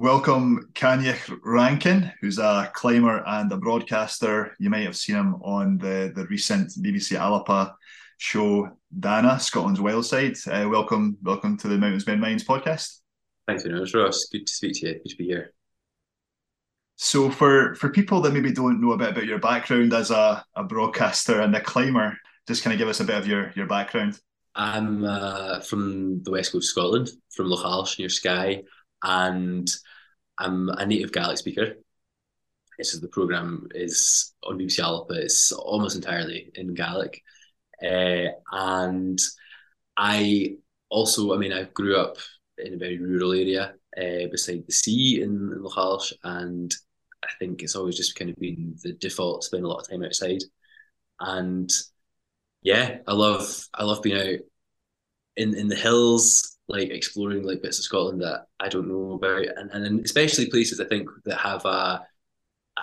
Welcome, Coinneach Rankin, who's a climber and a broadcaster. You might have seen him on the, the recent BBC Alba show, Dana, Scotland's Wild Side. Uh, welcome, welcome to the Mountains Mend Minds podcast. Thanks Ross. Good to speak to you. Good to be here. So, for for people that maybe don't know a bit about your background as a, a broadcaster and a climber, just kind of give us a bit of your your background. I'm uh, from the west coast of Scotland, from Lochalsh near Skye and I'm a native Gaelic speaker. So the program is on BBC. It's almost entirely in Gaelic, uh, and I also, I mean, I grew up in a very rural area uh, beside the sea in, in and I think it's always just kind of been the default spend a lot of time outside. And yeah, I love I love being out in in the hills like exploring like bits of Scotland that I don't know about, and and especially places I think that have a a,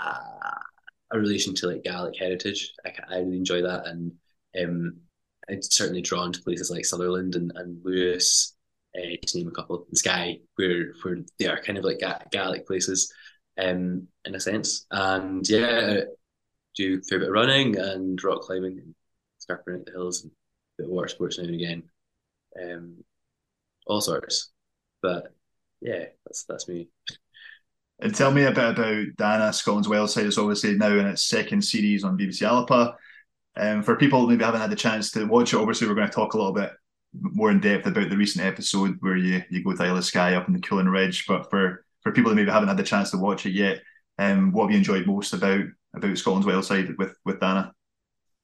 a relation to like Gaelic heritage. I, I really enjoy that, and um, I'm certainly drawn to places like Sutherland and, and Lewis, uh, to name a couple, and Skye, where where they are kind of like Ga- Gaelic places, um, in a sense. And yeah, do a fair bit of running and rock climbing and scarping the hills and a bit of water sports now and again. Um, all sorts. But yeah, that's that's me. And tell me a bit about Dana, Scotland's Wild Side It's obviously now in its second series on BBC Alba. Um, for people maybe haven't had the chance to watch it, obviously we're going to talk a little bit more in depth about the recent episode where you you go to Isle of Skye up in the Cuillin Ridge. But for for people that maybe haven't had the chance to watch it yet, um, what have you enjoyed most about about Scotland's Wild Side with with Dana?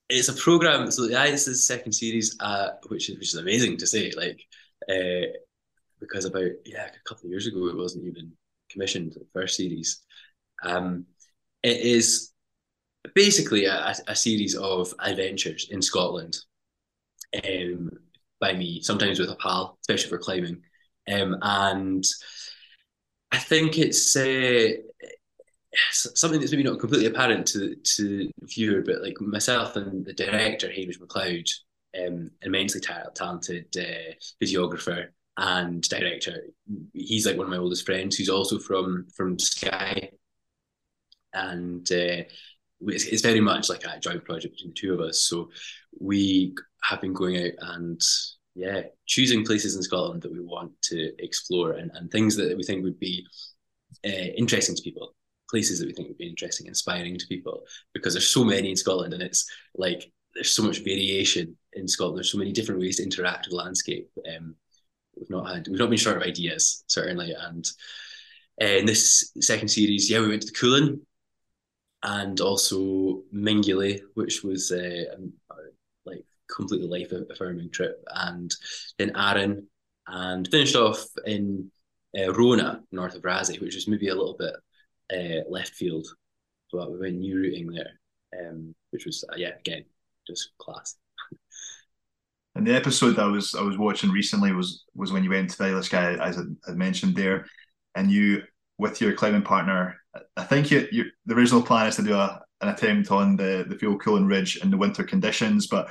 It's a program. So yeah, this is the second series, uh, which is which is amazing to say. Like uh, because about yeah a couple of years ago it wasn't even commissioned the first series. Um, it is basically a, a, series of adventures in Scotland um, by me, sometimes with a pal, especially for climbing. Um, and I think it's uh, something that's maybe not completely apparent to to the viewer, but like myself and the director Hamish McLeod um, immensely talented uh, videographer and director. He's like one of my oldest friends who's also from from Skye, and uh, it's, it's, very much like a joint project between the two of us. So we have been going out and yeah, choosing places in Scotland that we want to explore and, and things that we think would be uh, interesting to people places that we think would be interesting, inspiring to people, because there's so many in Scotland, and it's like there's so much variation in Scotland. There's so many different ways to interact with the landscape. Um, we've not had we've not been short of ideas certainly, and uh, in this second series, yeah, we went to the Cuillin and also Mingulay, which was uh, like completely life affirming trip, and then Arran, and finished off in uh, Rona, north of Raasay, which was maybe a little bit uh, left field, but we went new routing there, um, which was uh, yeah again just class. And the episode that I was I was watching recently was was when you went to the Skye, as I, mentioned there, and you with your climbing partner. I think you, you the original plan is to do a, an attempt on the the Field Cuillin Ridge in the winter conditions, but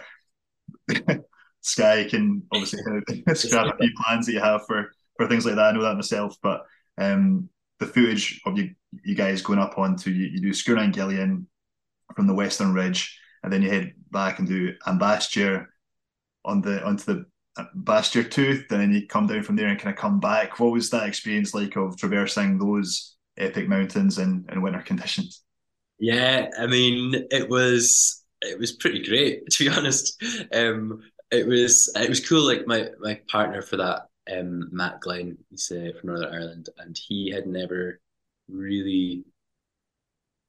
Skye can obviously scrap a few plans that you have for for things like that. I know that myself, but um, the footage of you you guys going up onto you, you do Sgurr Gillean from the Western Ridge and then you head back and do Am Basteir on the onto the uh, Basteir Tooth, and then you come down from there and kind of come back. What was that experience like of traversing those epic mountains in, in winter conditions? Yeah, I mean, it was it was pretty great to be honest. Um, it was it was cool. Like my my partner for that, um, Matt Glenn, he's uh, from Northern Ireland, and he had never really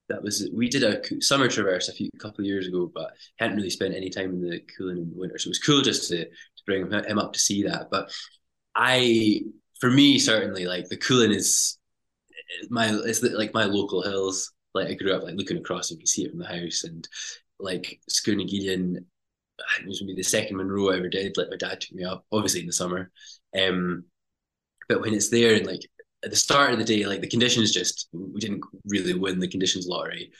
that was we did a summer traverse a few couple of years ago, but hadn't really spent any time in the Cuillin in the winter, so it was cool just to to bring him up to see that. But I, for me, certainly like the Cuillin is my it's like my local hills. Like I grew up like looking across, you can see it from the house, and like Sgurr nan Gillean, it was maybe the second Munro I ever did. Like my dad took me up, obviously in the summer. Um, but when it's there and like at the start of the day, like the conditions just we didn't really win the conditions lottery.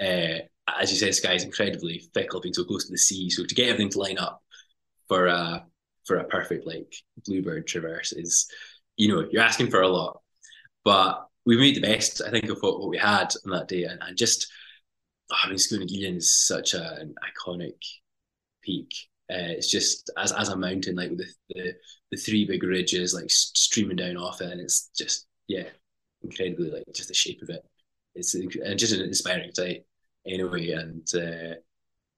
Uh, as you said, Skye is incredibly fickle, being so close to the sea. So to get everything to line up for a for a perfect like bluebird traverse is, you know, you're asking for a lot. But we made the best, I think, of what, what we had on that day, and, and just oh, I mean, Sgurr nan Gillean is such a, an iconic peak. Uh, it's just as as a mountain, like with the, the, the three big ridges like streaming down off it, and it's just yeah, incredibly like just the shape of it. It's just an inspiring sight anyway, and uh,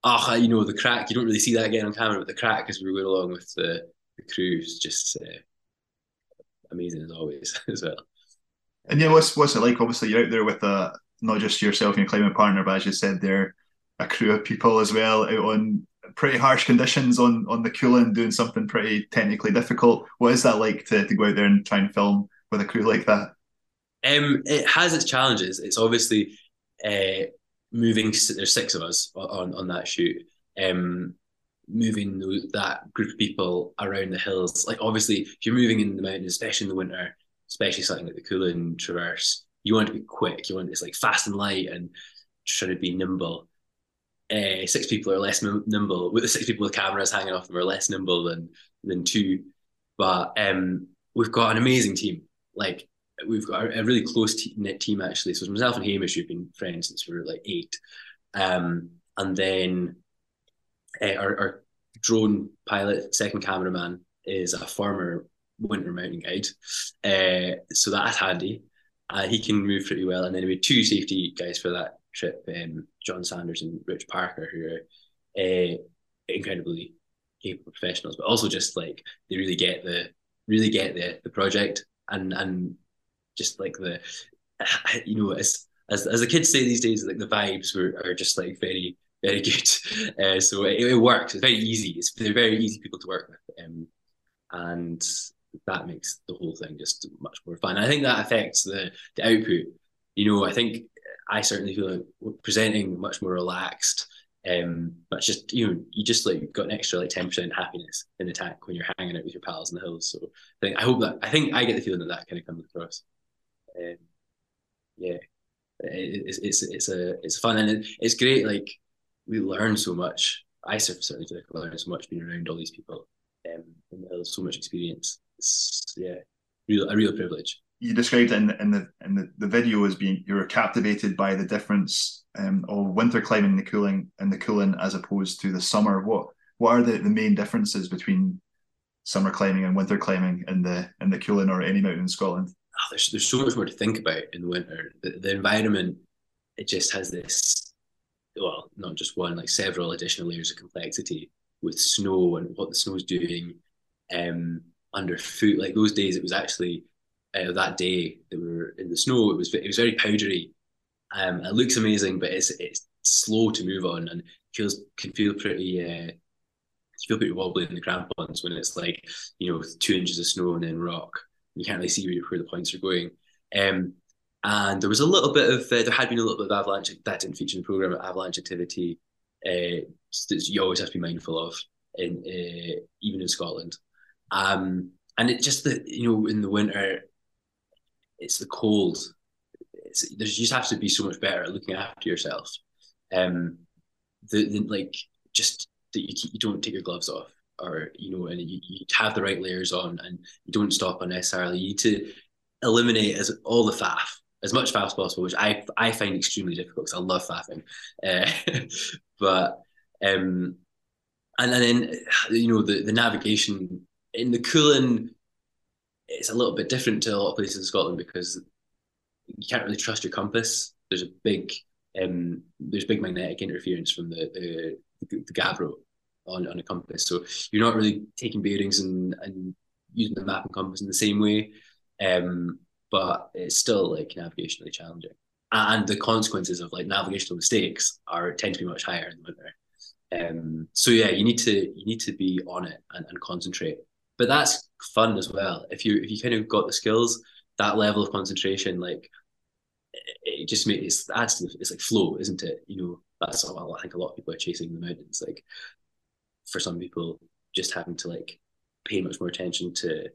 oh, you know the crack. You don't really see that again on camera, but the crack as we going along with the the crew is just uh, amazing as always as well. And yeah, what's what's it like? Obviously, you're out there with a not just yourself and your climbing partner, but as you said, there a crew of people as well out on pretty harsh conditions on on the Cuillin doing something pretty technically difficult. What is that like to, to go out there and try and film with a crew like that? Um, it has its challenges. It's obviously uh, moving. There's six of us on on that shoot. Um, moving that group of people around the hills. Like obviously, if you're moving in the mountains, especially in the winter, especially something like the Cuillin Traverse, you want to be quick. You want it's like fast and light and trying to be nimble. Uh, six people are less nimble. With the six people with cameras hanging off them are less nimble than than two. But um, we've got an amazing team. Like we've got a, really close knit team actually. So it's myself and Hamish, who've been friends since we were like eight, um, and then uh, our, our drone pilot, second cameraman, is a former winter mountain guide, uh, so that's handy. Uh, he can move pretty well, and then we had two safety guys for that trip, um, John Sanders and Rich Parker, who are uh, incredibly capable professionals, but also just like they really get the really get the the project and and just like the you know as as as the kids say these days, like the vibes were are just like very very good. Uh, so it, it, works. It's very easy. It's they're very easy people to work with, um, and that makes the whole thing just much more fun. I think that affects the the output. You know, I think I certainly feel like presenting much more relaxed. Um, but it's just you know, you just like got an extra like ten percent happiness in the tank when you're hanging out with your pals in the hills. So I think I hope that I think I get the feeling that that kind of comes across. Um, yeah, it, it's it's it's a it's fun and it, it's great. Like we learn so much. I certainly feel like I learned so much being around all these people. Um, and there's so much experience. It's yeah, real a real privilege. You described in the in the, in the, the video as being you were captivated by the difference um, of winter climbing the Cuillin and the Cuillin as opposed to the summer. What what are the, the main differences between summer climbing and winter climbing in the in the Cuillin or any mountain in Scotland? Oh, there's there's so much more to think about in the winter. The, the environment it just has this well, not just one, like several additional layers of complexity with snow and what the snow is doing um, underfoot. Like those days, it was actually uh, that day that we were in the snow. It was it was very powdery. Um, it looks amazing, but it's it's slow to move on and feels can feel pretty uh, feel pretty wobbly in the crampons when it's like you know two inches of snow and then rock. You can't really see where, where the points are going. Um, and there was a little bit of uh, there had been a little bit of avalanche that didn't feature in the program avalanche activity uh, you always have to be mindful of in uh, even in Scotland um, and it just that you know in the winter it's the cold. It's there's you just have to be so much better at looking after yourself. Um the, the like just that you keep, you don't take your gloves off or you know and you, you have the right layers on and you don't stop unnecessarily. You need to eliminate as all the faff as much faff as possible, which I I find extremely difficult because I love faffing. Uh, but um, and, and then you know the the navigation in the Cuillin, it's a little bit different to a lot of places in Scotland because you can't really trust your compass. There's a big um, there's big magnetic interference from the the, the Gabbro on, on a compass, so you're not really taking bearings and and using the map and compass in the same way. Um, but it's still like navigationally challenging. And the consequences of like navigational mistakes are tend to be much higher in the winter. Um, so yeah, you need to you need to be on it and, and concentrate. But that's fun as well. If you if you kind of got the skills, that level of concentration, like it, just makes it adds to the, it's like flow, isn't it? You know, that's all I think a lot of people are chasing the mountains. Like for some people, just having to like pay much more attention to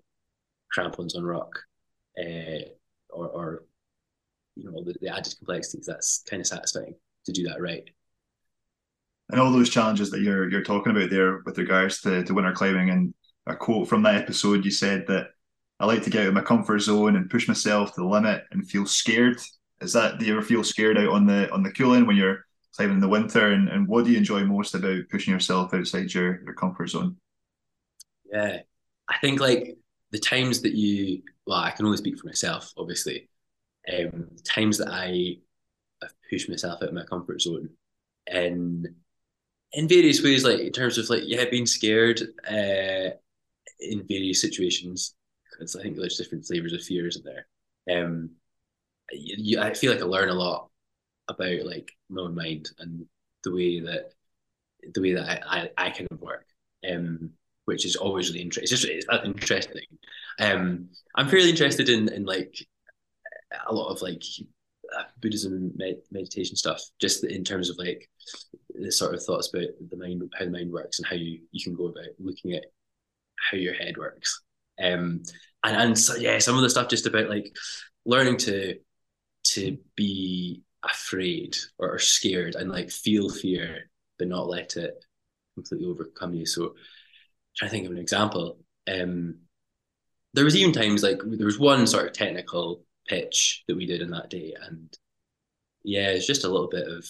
crampons on rock uh, or, or you know the, the added complexities. That's kind of satisfying to do that right. And all those challenges that you're you're talking about there with regards to, to winter climbing and a quote from that episode, you said that I like to get out of my comfort zone and push myself to the limit and feel scared. Is that do you ever feel scared out on the on the Cuillin when you're climbing in the winter? And, and what do you enjoy most about pushing yourself outside your, your comfort zone? Yeah. I think like the times that you well, I can only speak for myself, obviously. Um, the times that I have pushed myself out of my comfort zone and in various ways, like in terms of like, yeah, being scared uh, in various situations, because I think there's different flavors of fear, isn't there? Um, you, I feel like I learn a lot about like my own mind and the way that the way that I, I, I kind of work, um, which is always really interesting. It's just it's interesting. Um, I'm fairly interested in in like a lot of like Buddhism med- meditation stuff, just in terms of like the sort of thoughts about the mind, how the mind works, and how you you can go about looking at how your head works. Um, and and so yeah, some of the stuff just about like learning to to be afraid or, scared and like feel fear, but not let it completely overcome you. So, trying to think of an example. Um, there was even times like there was one sort of technical pitch that we did in that day, and yeah, it's just a little bit of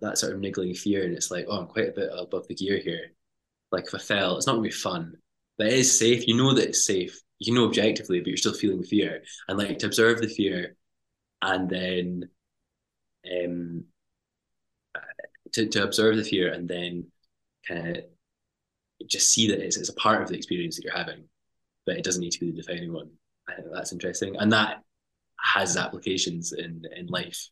that sort of niggling fear, and it's like, oh, I'm quite a bit above the gear here. Like if fell, it's not gonna be fun, but it is safe. You know that it's safe. You know objectively, but you're still feeling fear, and like to observe the fear, and then um to to observe the fear, and then kind of just see that it's, it's a part of the experience that you're having, but it doesn't need to be the defining one. I think that's interesting, and that has applications in in life.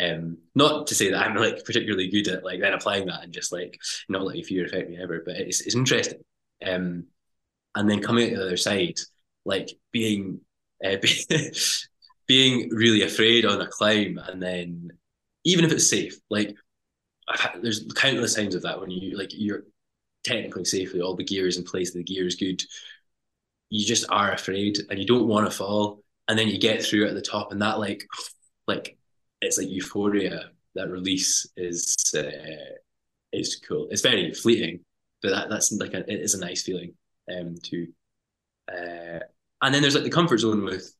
Um, not to say that I'm like particularly good at like then applying that and just like not letting fear affect me ever, but it's it's interesting. Um, and then coming out the other side, like being uh, being really afraid on a climb, and then even if it's safe, like had, there's countless times of that when you like you're technically safely all the gear is in place, the gear is good, you just are afraid and you don't want to fall, and then you get through at the top, and that like like it's like euphoria. That release is uh, is cool. It's very fleeting, but that that's like a, it is a nice feeling um to uh and then there's like the comfort zone with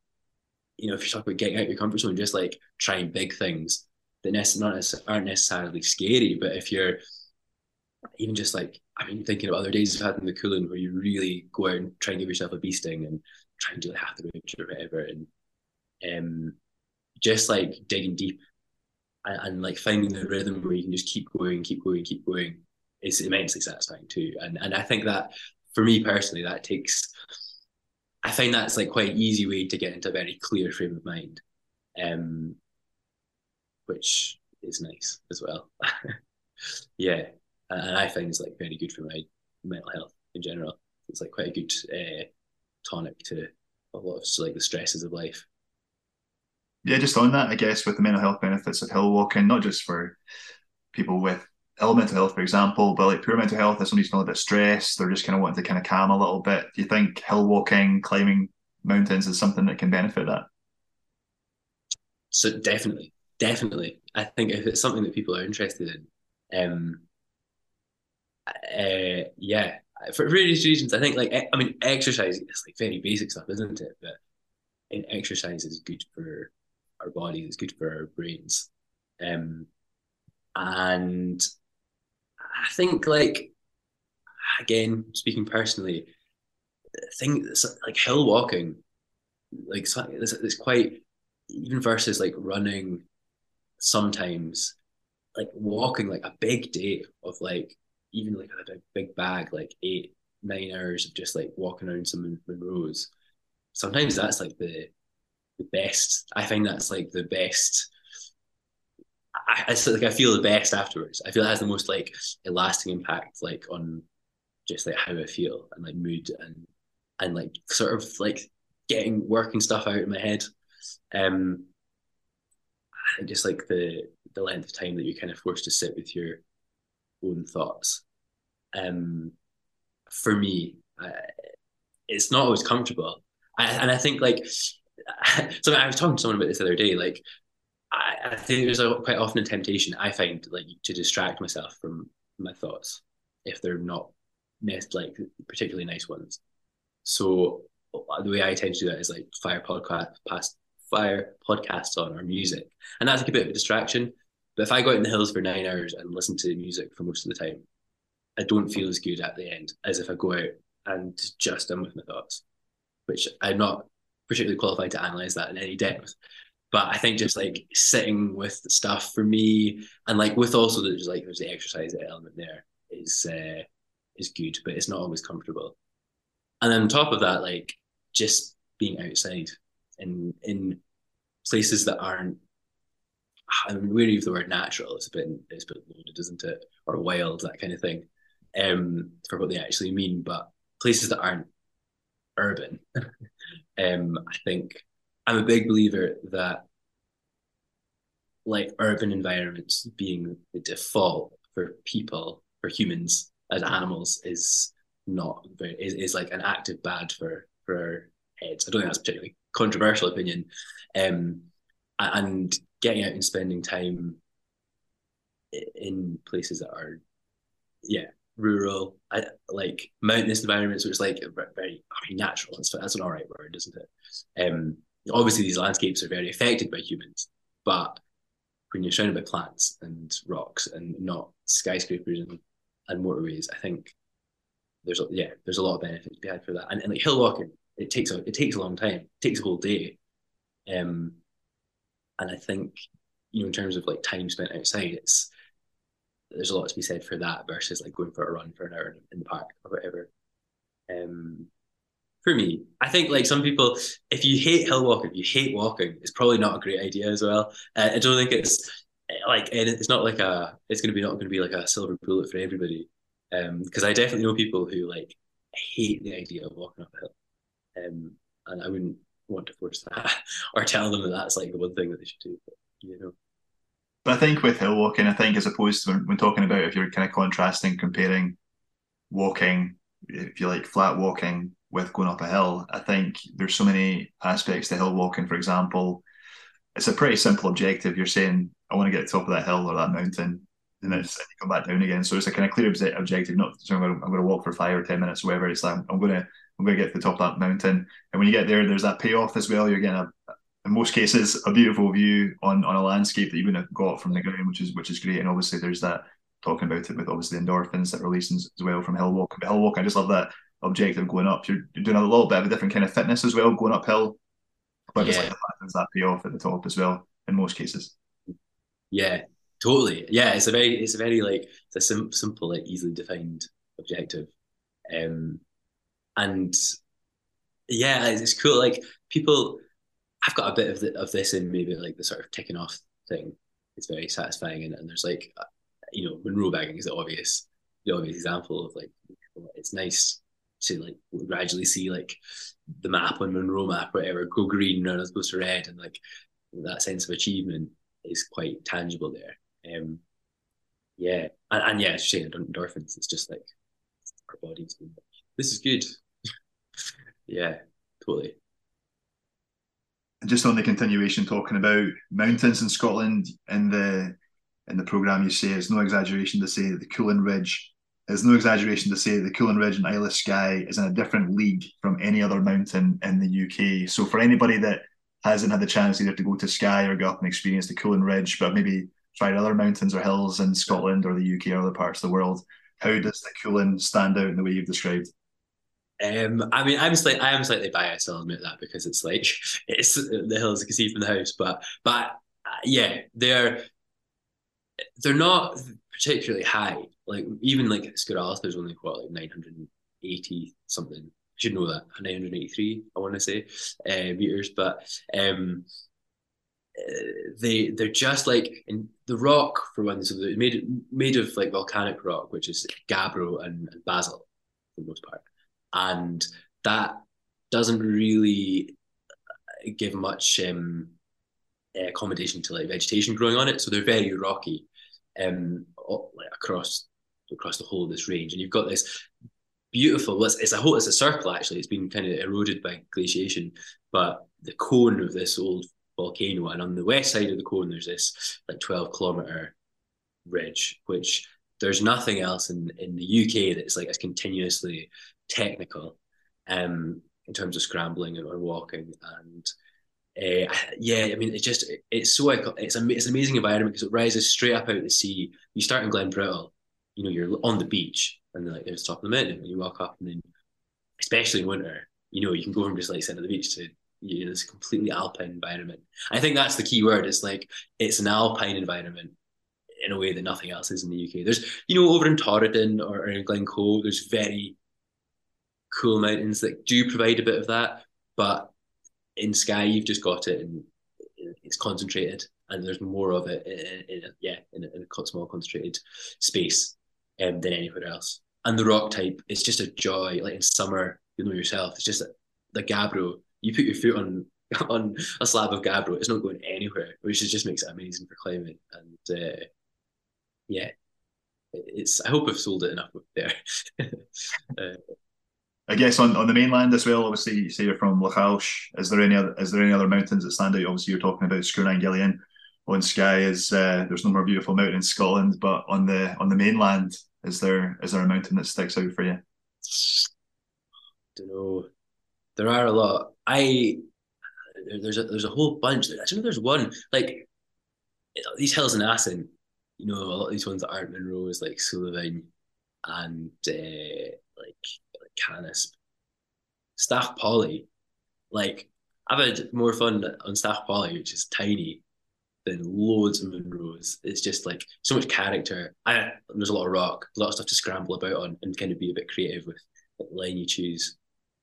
you know if you talk about getting out of your comfort zone just like trying big things that not aren't necessarily scary but if you're even just like I mean thinking of other days I've had in the Cuillin where you really go out and try and give yourself a bee sting and try and do half the route or whatever and um just like digging deep and, and, like finding the rhythm where you can just keep going keep going keep going is immensely satisfying too and and I think that for me personally that takes I find that's like quite an easy way to get into a very clear frame of mind um which is nice as well yeah and I find it's like very good for my mental health in general. It's like quite a good uh, tonic to a lot of like the stresses of life. Yeah, just on that, I guess with the mental health benefits of hill walking, not just for people with ill mental health, for example, but like poor mental health, if somebody's feeling a bit stressed, they're just kind of wanting to kind of calm a little bit. Do you think hill walking, climbing mountains is something that can benefit that? So definitely, definitely. I think if it's something that people are interested in, um, uh, yeah, for various reasons, I think like I mean, exercise is like very basic stuff, isn't it? But in exercise is good for our bodies, it's good for our brains, um, and I think like again, speaking personally, thing like hill walking, like it's, it's quite even versus like running. Sometimes, like walking like a big day of like even like a big bag, like eight, nine hours of just like walking around some Munros. Sometimes that's like the the best. I find that's like the best. I, I like I feel the best afterwards. I feel it has the most like a lasting impact, like on just like how I feel and like mood and and like sort of like getting working stuff out in my head. Um, I just like the the length of time that you're kind of forced to sit with your own thoughts. Um, for me, uh, it's not always comfortable, I, and I think like so. I was talking to someone about this the other day. Like, I, I think there's a, quite often a temptation I find like to distract myself from my thoughts if they're not like particularly nice ones. So the way I tend to do that is like fire podcast, past fire podcasts on or music, and that's like a bit of a distraction. But if I go out in the hills for nine hours and listen to music for most of the time, I don't feel as good at the end as if I go out and just am with my thoughts, which I'm not particularly qualified to analyze that in any depth. But I think just like sitting with the stuff for me, and like with also there's like there's the exercise element there is uh, is good, but it's not always comfortable. And on top of that, like just being outside in in places that aren't I mean, we use the word natural. It's a bit it's a bit loaded, isn't it? Or wild, that kind of thing, um, for what they actually mean. But places that aren't urban, um, I think I'm a big believer that like urban environments being the default for people, for humans as animals, is not very is, is like an active bad for for heads. I don't think that's particularly controversial opinion. Um, and getting out and spending time in places that are, yeah, rural, I, like mountainous environments, which is like very, I mean, natural. That's, that's an all right word, isn't it? Um, obviously, these landscapes are very affected by humans, but when you're surrounded by plants and rocks and not skyscrapers and, and motorways, I think there's a, yeah, there's a lot of benefits to be had for that. And, and like hill walking, it takes a it takes a long time, it takes a whole day. Um, and I think you know in terms of like time spent outside, it's there's a lot to be said for that versus like going for a run for an hour in the park or whatever. Um, for me, I think like some people, if you hate hill walking, you hate walking, it's probably not a great idea as well. Uh, I don't think it's like and it's not like a it's to be not to be like a silver bullet for everybody. Um, because I definitely know people who like hate the idea of walking up a hill, um, and I wouldn't want to force that or tell them that that's like the one thing that they should do. But, you know. But I think with hill walking, I think as opposed to when, when talking about if you're kind of contrasting, comparing walking, if you like flat walking with going up a hill, I think there's so many aspects to hill walking. For example, it's a pretty simple objective. You're saying, I want to get to the top of that hill or that mountain, and then you come back down again. So it's a kind of clear objective. Not so I'm going, to, I'm going to walk for five or ten minutes, or whatever. It's like I'm going to I'm going to get to the top of that mountain. And when you get there, there's that payoff as well. You're getting a, in most cases, a beautiful view on on a landscape that you wouldn't have got from the ground, which is which is great. And obviously, there's that talking about it with obviously the endorphins that release as well from hill walk. But hill walk, I just love that objective going up. You're, you're doing a little bit of a different kind of fitness as well, going uphill. But yeah. it's like the fact there's that payoff at the top as well in most cases. Yeah, totally. Yeah, it's a very, it's a very like it's a sim- simple, like easily defined objective. Um, and yeah, it's cool. Like people, I've got a bit of the, of this in maybe like the sort of ticking off thing. It's very satisfying, and, and there's like, uh, you know, Munro bagging is the obvious, the obvious example of like, it's nice to like gradually see like the map on Munro map, or whatever, go green and as opposed to red, and like that sense of achievement is quite tangible there. Um, yeah, and, and yeah, saying endorphins, it's just like our bodies this is good. yeah, totally. Just on the continuation, talking about mountains in Scotland in the in the program, you say it's no exaggeration to say that the Cuillin Ridge it's no exaggeration to say that the Cuillin Ridge and Isle of Skye is in a different league from any other mountain in the UK. So for anybody that hasn't had the chance either to go to Skye or go up and experience the Cuillin Ridge, but maybe tried other mountains or hills in Scotland or the UK or other parts of the world, how does the Cuillin stand out in the way you've described? Um, I mean, I'm slightly, I am slightly biased. I'll admit that because it's like it's the hills you can see from the house, but but uh, yeah, they're they're not particularly high. Like even like Scaralth there's only what like 980 something. I should know that 983. I want to say uh, meters, but um, uh, they they're just like in the rock for one. So they're made made of like volcanic rock, which is gabbro and, and basalt for the most part and that doesn't really give much um, accommodation to like vegetation growing on it. So they're very rocky um, like across across the whole of this range, and you've got this beautiful. It's, it's a whole. It's a circle actually. It's been kind of eroded by glaciation, but the cone of this old volcano, and on the west side of the cone, there's this like twelve kilometer ridge, which there's nothing else in in the UK that's like as continuously technical. Um, in terms of scrambling or walking and. Uh, yeah, I mean, it just it's so it's a it's an amazing environment because it rises straight up out the sea. You start in Glenbrittle, you know, you're on the beach, and like there's top of the mountain, and you walk up, and then especially in winter, you know, you can go from just like sitting at the beach to you know, this completely alpine environment. I think that's the key word. It's like it's an alpine environment in a way that nothing else is in the UK. There's, you know, over in Torridon or, in Glencoe, there's very cool mountains that do provide a bit of that, but in Skye, you've just got it and it's concentrated, and there's more of it in, in, yeah, in a, in a small concentrated space um, than anywhere else. And the rock type, it's just a joy. Like in summer, you know yourself, it's just the Gabbro you put your foot on on a slab of gabbro, it's not going anywhere, which just makes it amazing for climbing. And uh, yeah, it's. I hope I've sold it enough there. uh, I guess on, on the mainland as well. Obviously, you say you're from Lochalsh. Is there any other is there any other mountains that stand out? Obviously, you're talking about Sgurr Gillean on Skye. Is uh, there's no more beautiful mountain in Scotland, but on the on the mainland, is there is there a mountain that sticks out for you? Don't know there are a lot. I there's a there's a whole bunch. I know there's one like these hills in Assynt. You know, a lot of these ones that aren't Munros, like Suilven and uh, like like Canisp, Stac Pollaidh. Like I've had more fun on Stac Pollaidh, which is tiny, than loads of Munros. It's just like so much character. I there's a lot of rock, a lot of stuff to scramble about on, and kind of be a bit creative with what line you choose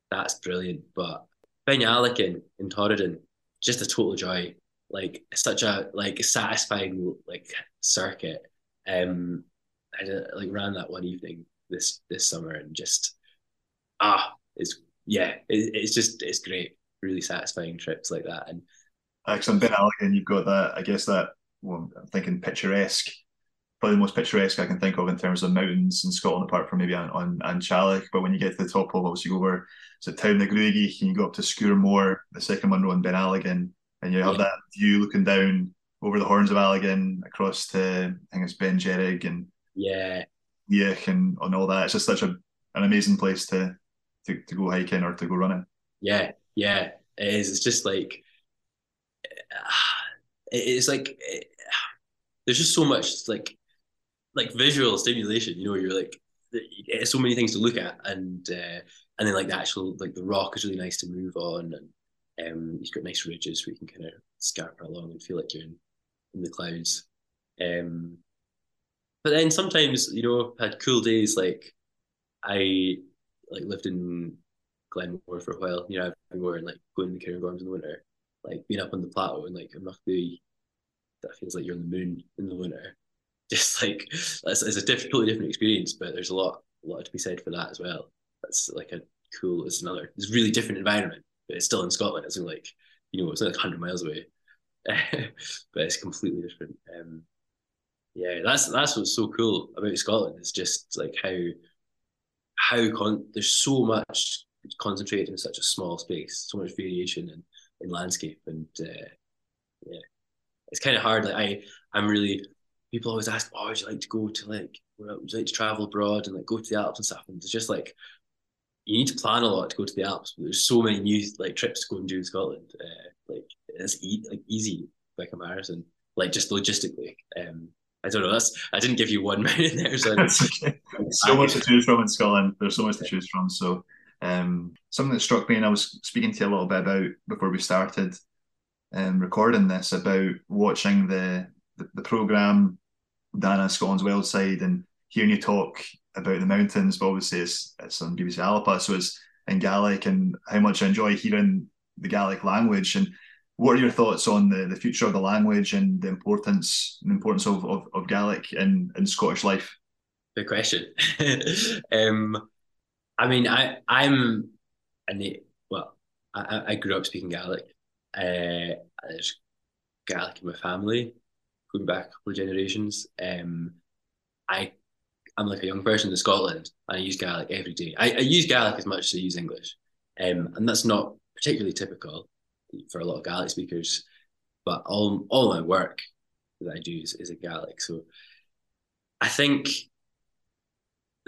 that's brilliant. But Beinn in, in Torridon, just a total joy. Like such a like satisfying like circuit. Um, I like ran that one evening this this summer and just ah, it's yeah, it, it's just it's great. Really satisfying trips like that. And actually, Ben Alligin, you've got that. I guess that well, I'm thinking picturesque probably the most picturesque I can think of in terms of mountains in Scotland, apart from maybe on, on An Teallach. But when you get to the top of, obviously, you go over to Tom na Gruagaich, and you go up to Sgurr Mhor, the second one on Ben Alligin, and you have yeah. that view looking down over the horns of Alligin across to, I think it's Beinn Dearg and yeah, yeah, and on all that. It's just such a an amazing place to, to, to go hiking or to go running. Yeah, yeah, it is. It's just like, it's like, it, there's just so much like like visual stimulation. You know, you're like it's so many things to look at, and uh, and then like the actual like the rock is really nice to move on, and um, you've got nice ridges where you can kind of scamper along and feel like you're in, in the clouds. Um, but then sometimes you know I've had cool days like I like lived in Glenmore for a while, you know, everywhere and like going to the Cairngorms in the winter, like being up on the plateau and like not that feels like you're on the moon in the winter just like it's, it's a diff- totally different experience, but there's a lot, a lot to be said for that as well. That's like a cool. It's another. It's really different environment, but it's still in Scotland. It's like you know, it's like hundred miles away, but it's completely different. Um, yeah, that's that's what's so cool about Scotland. It's just like how how con- there's so much concentrated in such a small space, so much variation in, in landscape, and uh, yeah, it's kind of hard. Like I, I'm really people always ask, "Oh, would you like to go to like, would you like to travel abroad and like go to the Alps and stuff?" And it's just like you need to plan a lot to go to the Alps. But there's so many new like trips to go and do in Scotland. Uh, like it's e- like easy like a marathon, like just logistically. Um, I don't know. That's I didn't give you one minute there, so okay. so much to choose from in Scotland. There's so much to choose from. So um, something that struck me, and I was speaking to you a little bit about before we started um, recording this about watching the the, the program on Scotland's Wild Side and hearing you talk about the mountains, but obviously it's, it's on BBC Alba, so it's in Gaelic, and how much I enjoy hearing the Gaelic language. And what are your thoughts on the, the future of the language and the importance the importance of, of, of Gaelic in, in Scottish life? Good question. um, I mean, I I'm a well, I, I grew up speaking Gaelic. Uh, there's Gaelic in my family going back a couple of generations, um, I I'm like a young person in Scotland and I use Gaelic every day. I, I use Gaelic as much as I use English, um, and that's not particularly typical for a lot of Gaelic speakers. But all all my work that I do is, is in Gaelic, so I think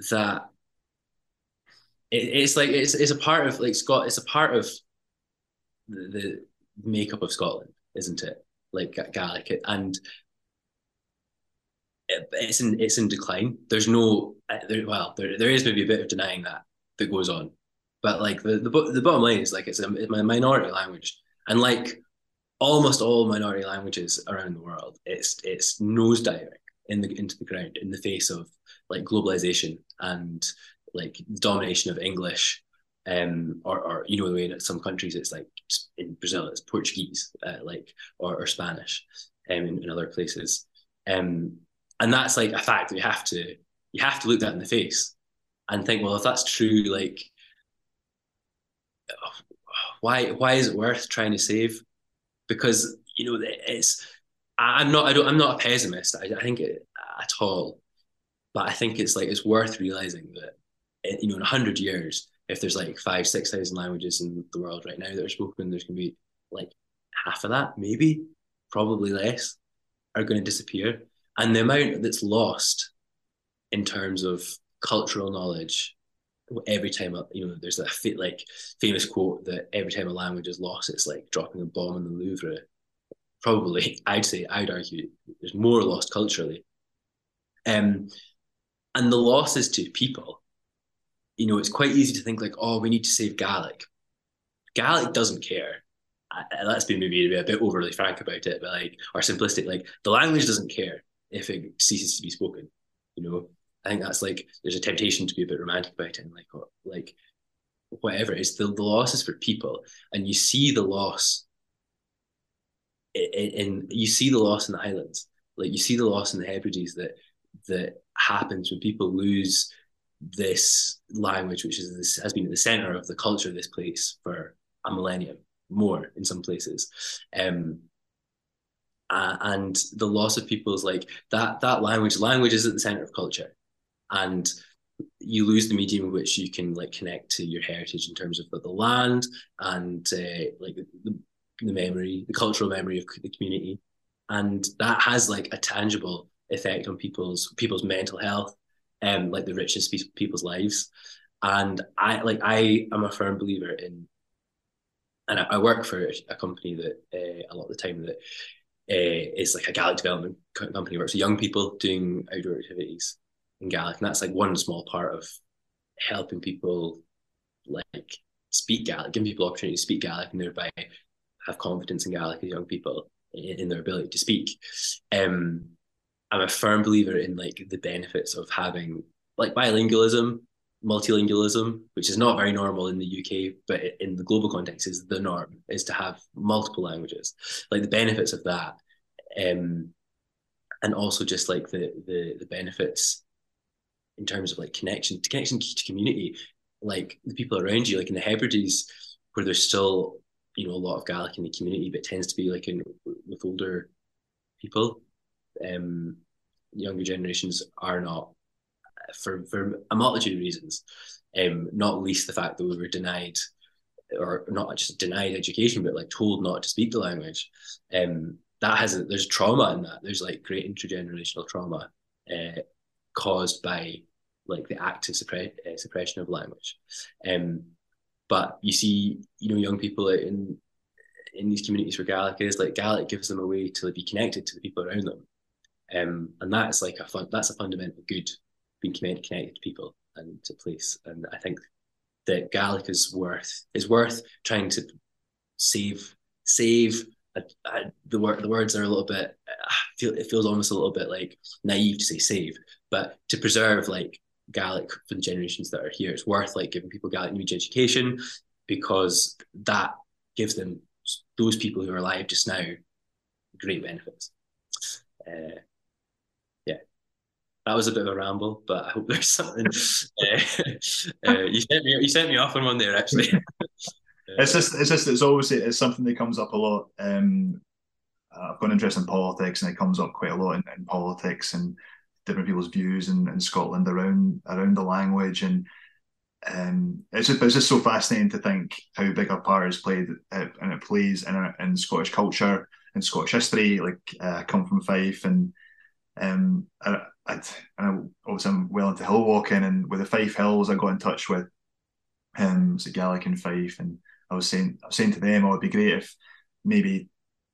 that it, it's like it's it's a part of like Scott. It's a part of the, the makeup of Scotland, isn't it? Like Gaelic, and it's in it's in decline. There's no uh, there, well, there there is maybe a bit of denying that that goes on, but like the the, the bottom line is like it's a, it's a minority language, and like almost all minority languages around the world, it's it's nosediving in the into the ground in the face of like globalization and like domination of English, um, or or you know the way in some countries it's like in Brazil it's Portuguese, uh, like or, or Spanish, um, in, in other places, um, and that's like a fact that you have to you have to look that in the face and think, well, if that's true, like why why is it worth trying to save? Because you know it's I'm not I don't I'm not a pessimist. I, I think it, at all, but I think it's like it's worth realizing that eh, you know in hundred years, if there's like five six thousand languages in the world right now that are spoken, there's gonna be like half of that, maybe, probably less, are going to disappear and the amount that's lost in terms of cultural knowledge every time you know there's a like famous quote that every time a language is lost it's like dropping a bomb in the louvre. Probably i'd say i'd argue there's more lost culturally. Um and the losses to people you know it's quite easy to think like oh we need to save gaelic. Gaelic doesn't care. Let's be maybe a bit overly frank about it but like or simplistic like the language doesn't care if it ceases to be spoken. You know, I think that's like there's a temptation to be a bit romantic about it and like like whatever. It's the, the loss is for people, and you see the loss in you see the loss in the Highlands, like you see the loss in the Hebrides that that happens when people lose this language, which is this has been at the center of the culture of this place for a millennium, more in some places. Um, uh, and the loss of people's like that that language language is at the center of culture. And you lose the medium in which you can like connect to your heritage in terms of the, the land and uh, like the, the memory the cultural memory of the community. And that has like a tangible effect on people's people's mental health and um, like the richest people's lives. And i like i am a firm believer in and I, I work for a company that uh, a lot of the time that is like a Gaelic development company where it's young people doing outdoor activities in Gaelic, and that's like one small part of helping people like speak Gaelic, giving people opportunity to speak Gaelic, and thereby have confidence in Gaelic as young people in, in their ability to speak. Um, I'm a firm believer in like the benefits of having like bilingualism, multilingualism, which is not very normal in the UK, but in the global context is the norm, is to have multiple languages. Like the benefits of that, um, and also just like the the the benefits in terms of like connection to connection to community, like the people around you, like in the Hebrides, where there's still you know a lot of Gaelic in the community, but tends to be like in with older people. Um, younger generations are not for for a multitude of reasons, um, not least the fact that we were denied or not just denied education, but like told not to speak the language. Um, that has there's trauma in that. There's like great intergenerational trauma uh, caused by like the active suppre- uh, suppression of language. Um, but you see, you know, young people in in these communities where Gaelic is like Gaelic gives them a way to be connected to the people around them, um, and that's like a fun, that's a fundamental good being connected to people and to place. And I think that Gaelic is worth is worth trying to save save. Uh, uh, the word the words are a little bit. Uh, feel it feels almost a little bit like naive to say save, but to preserve like Gaelic for the generations that are here, it's worth like giving people Gaelic language education because that gives them those people who are alive just now great benefits. Uh, that was a bit of a ramble, but I hope there's something. uh, uh, you sent me you sent me off on one there actually. it's just it's just it's always it's something that comes up a lot. Um, I've got an interest in politics, and it comes up quite a lot in, in politics and different people's views in, in Scotland around around the language and. Um, it's just it's just so fascinating to think how big a part is played uh, and it plays in, in Scottish culture and Scottish history. Like uh, I come from Fife, and um, I, I'd, and I, obviously I'm well into hill walking, and with the Fife Hills, I got in touch with um, it Gaelic and Fife, and I was saying I was saying to them, oh, it'd be great if maybe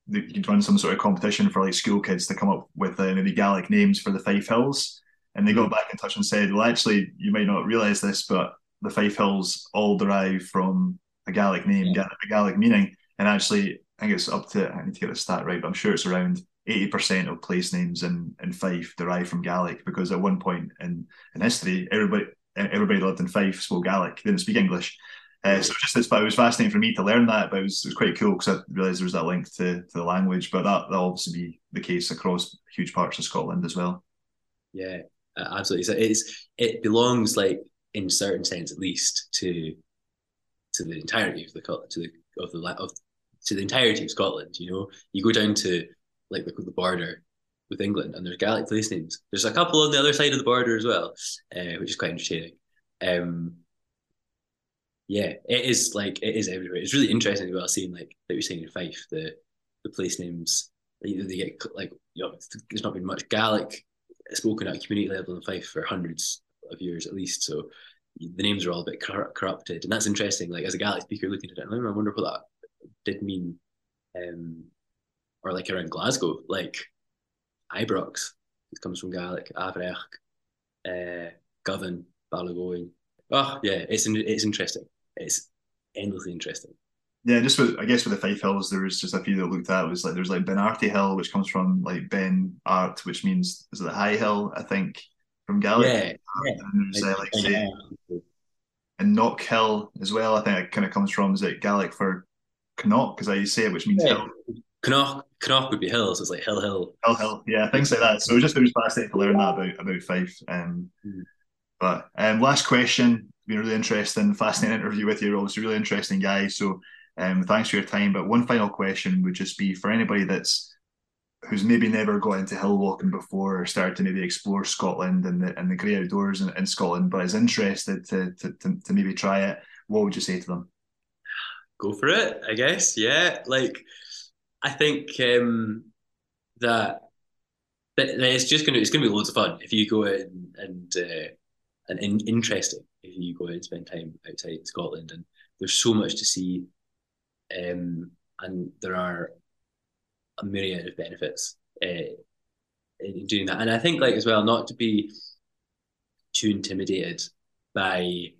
you could run some sort of competition for like school kids to come up with uh, maybe Gaelic names for the Fife Hills. And they got mm-hmm. back in touch and said, well, actually, you might not realize this, but the Fife Hills all derive from a Gaelic name, yeah. a Gaelic meaning. And actually, I think it's up to, I need to get the stat right, but I'm sure it's around 80% of place names in, in Fife derive from Gaelic because at one point in, in history, everybody everybody lived in Fife spoke Gaelic, didn't speak English. Uh, so just it's, it was fascinating for me to learn that, but it was, it was quite cool because I realised there was that link to, to the language. But that will obviously be the case across huge parts of Scotland as well. Yeah, absolutely. So it's it belongs like in certain sense at least to to the entirety of the to the of the of to the entirety of Scotland. You know, you go down to like the, the border with England, and there's Gaelic place names. There's a couple on the other side of the border as well, uh, which is quite entertaining. Um, yeah, it is like it is everywhere. It's really interesting as well seeing like like you're saying in Fife the the place names. They, get like you know, there's not been much Gaelic spoken at community level in Fife for hundreds of years at least. So the names are all a bit corrupted, and that's interesting. Like as a Gaelic speaker looking at it, I wonder what that did mean. Um, or like around Glasgow, like Ibrox, it comes from Gaelic, Avrech, uh, Govan, Ballaghaoin. Oh yeah, it's it's interesting. It's endlessly interesting. Yeah, just with I guess with the Fife Hills, there was just a few that looked at. It was like there's like Ben Arty Hill, which comes from like Ben Art, which means is it the high hill? I think from Gaelic. Yeah, yeah. And there's uh, like say, and Knock Hill as well. I think it kind of comes from is it Gaelic for Knock because I say it, which means yeah. hill. Knock Knock would be hill, so it's like hill, hill, hill, hill. Yeah, things like that. So it was just it was fascinating to learn that about about Fife. Um, mm. But um, last question. Been really interesting, fascinating interview with you. Obviously a really interesting guy. So um, thanks for your time. But one final question would just be for anybody that's who's maybe never got into hill walking before or started to maybe explore Scotland and the and the great outdoors in, in Scotland, but is interested to, to, to to maybe try it. What would you say to them? Go for it, I guess. Yeah, like I think um, that that it's just gonna it's gonna be loads of fun if you go in and uh, and in, interesting if you go and spend time outside Scotland. And there's so much to see um, and there are a myriad of benefits uh, in doing that. And I think like as well not to be too intimidated by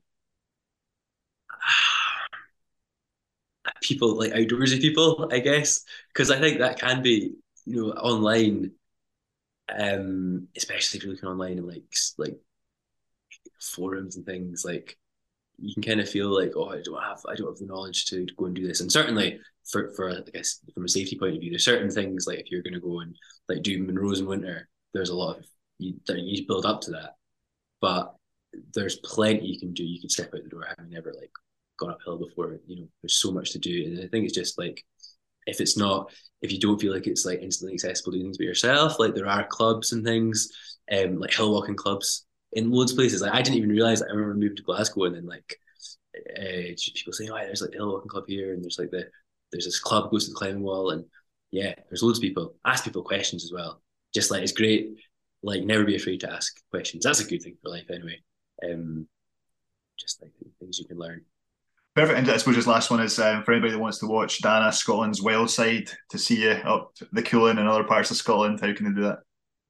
people like outdoorsy people, I guess, because I think that can be you know online, um, especially if you're looking online and like like forums and things like you can kind of feel like oh I don't have I don't have the knowledge to, go and do this. And certainly for for I guess from a safety point of view there's certain things like if you're going to go and like do Munros in winter there's a lot of you you build up to that. But there's plenty you can do. You can step out the door having never like gone uphill before. You know, there's so much to do, and I think it's just like if it's not if you don't feel like it's like instantly accessible doing things by yourself, like there are clubs and things, um, like hill walking clubs in loads of places. Like I didn't even realize. I remember moving to Glasgow and then like uh, people saying, "Oh, there's like the hill walking club here," and there's like the there's this club goes to the climbing wall, and yeah, there's loads of people. Ask people questions as well. Just like it's great. Like never be afraid to ask questions. That's a good thing for life anyway. Um, just like things you can learn. Perfect. And I suppose this last one is um, for anybody that wants to watch Dana Scotland's Wild Side to see you up the Cuillin and other parts of Scotland. How can they do that?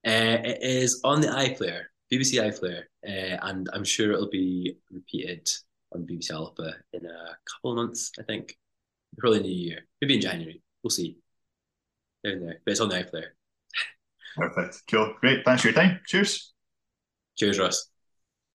Uh, it is on the iPlayer, BBC iPlayer, uh, and I'm sure it'll be repeated on BBC Alba in a couple of months. I think probably in the new year, maybe in January. We'll see. Down there, but it's on the iPlayer. Perfect. Cool. Great. Thanks for your time. Cheers. Cheers, Ross.